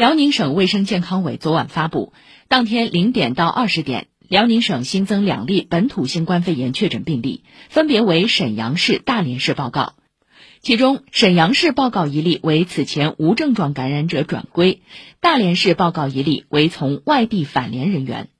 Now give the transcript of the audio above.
辽宁省卫生健康委昨晚发布当天零点到二十点辽宁省新增两例本土新冠肺炎确诊病例分别为沈阳市大连市报告。其中沈阳市报告一例为此前无症状感染者转归大连市报告一例为从外地返联人员。